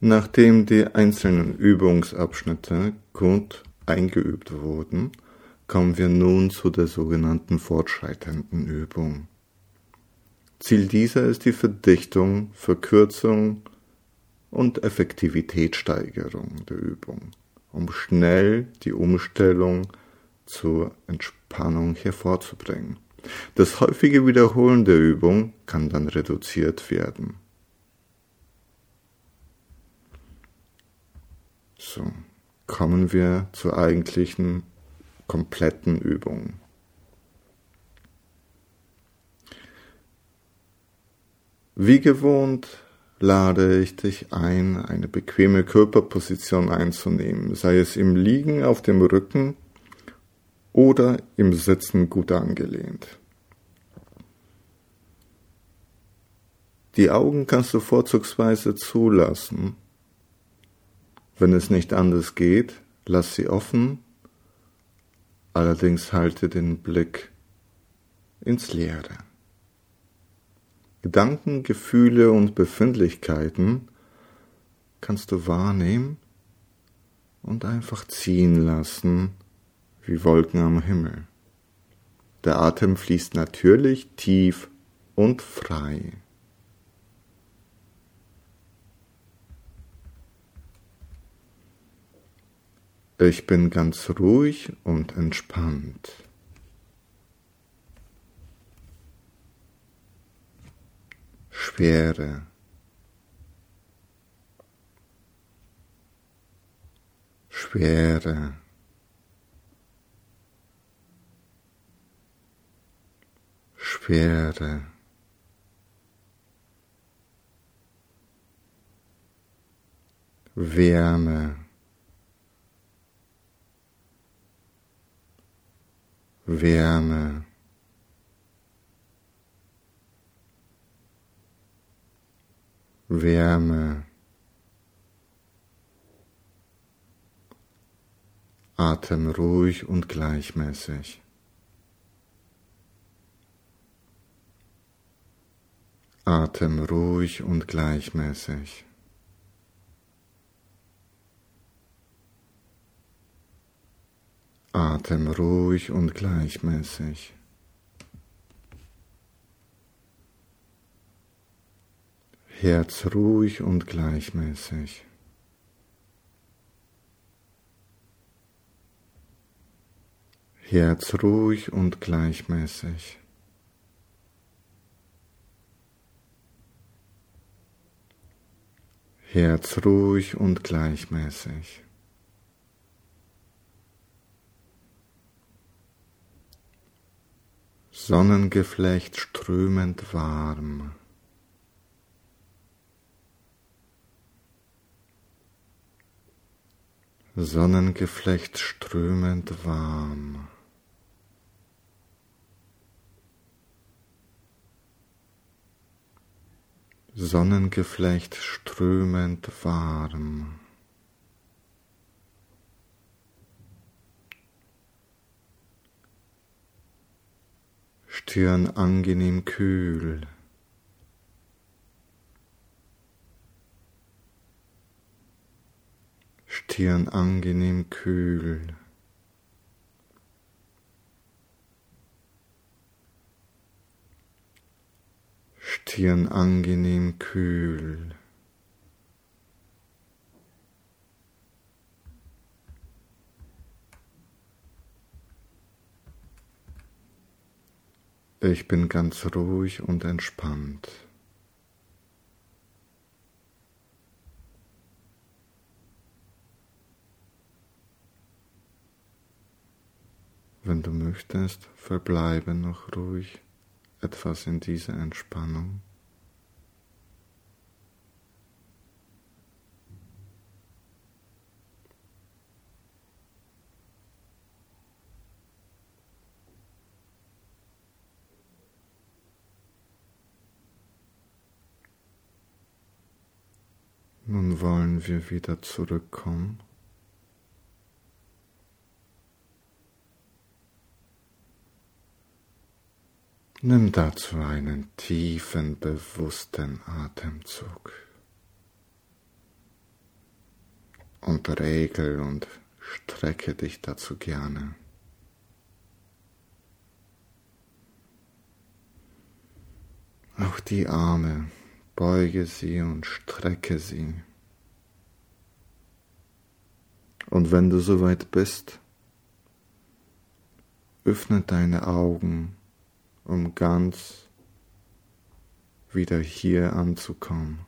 Nachdem die einzelnen Übungsabschnitte gut eingeübt wurden, kommen wir nun zu der sogenannten fortschreitenden Übung. Ziel dieser ist die Verdichtung, Verkürzung und Effektivitätssteigerung der Übung, um schnell die Umstellung zur Entspannung hervorzubringen. Das häufige Wiederholen der Übung kann dann reduziert werden. So, kommen wir zur eigentlichen kompletten Übung. Wie gewohnt lade ich dich ein, eine bequeme Körperposition einzunehmen, sei es im Liegen auf dem Rücken oder im Sitzen gut angelehnt. Die Augen kannst du vorzugsweise zulassen wenn es nicht anders geht, lass sie offen, allerdings halte den Blick ins Leere. Gedanken, Gefühle und Befindlichkeiten kannst du wahrnehmen und einfach ziehen lassen wie Wolken am Himmel. Der Atem fließt natürlich tief und frei. Ich bin ganz ruhig und entspannt. Schwere. Schwere. Schwere. Wärme. Wärme. Wärme. Atem ruhig und gleichmäßig. Atem ruhig und gleichmäßig. Atem ruhig und gleichmäßig. Herz ruhig und gleichmäßig. Herz ruhig und gleichmäßig. Herz ruhig und gleichmäßig. Sonnengeflecht strömend warm. Sonnengeflecht strömend warm. Sonnengeflecht strömend warm. Stirn angenehm kühl. Stirn angenehm kühl. Stirn angenehm kühl. Ich bin ganz ruhig und entspannt. Wenn du möchtest, verbleibe noch ruhig etwas in dieser Entspannung. Nun wollen wir wieder zurückkommen. Nimm dazu einen tiefen, bewussten Atemzug. und regel und strecke dich dazu gerne. Auch die Arme, beuge sie und strecke sie. Und wenn du soweit bist, öffne deine Augen, um ganz wieder hier anzukommen.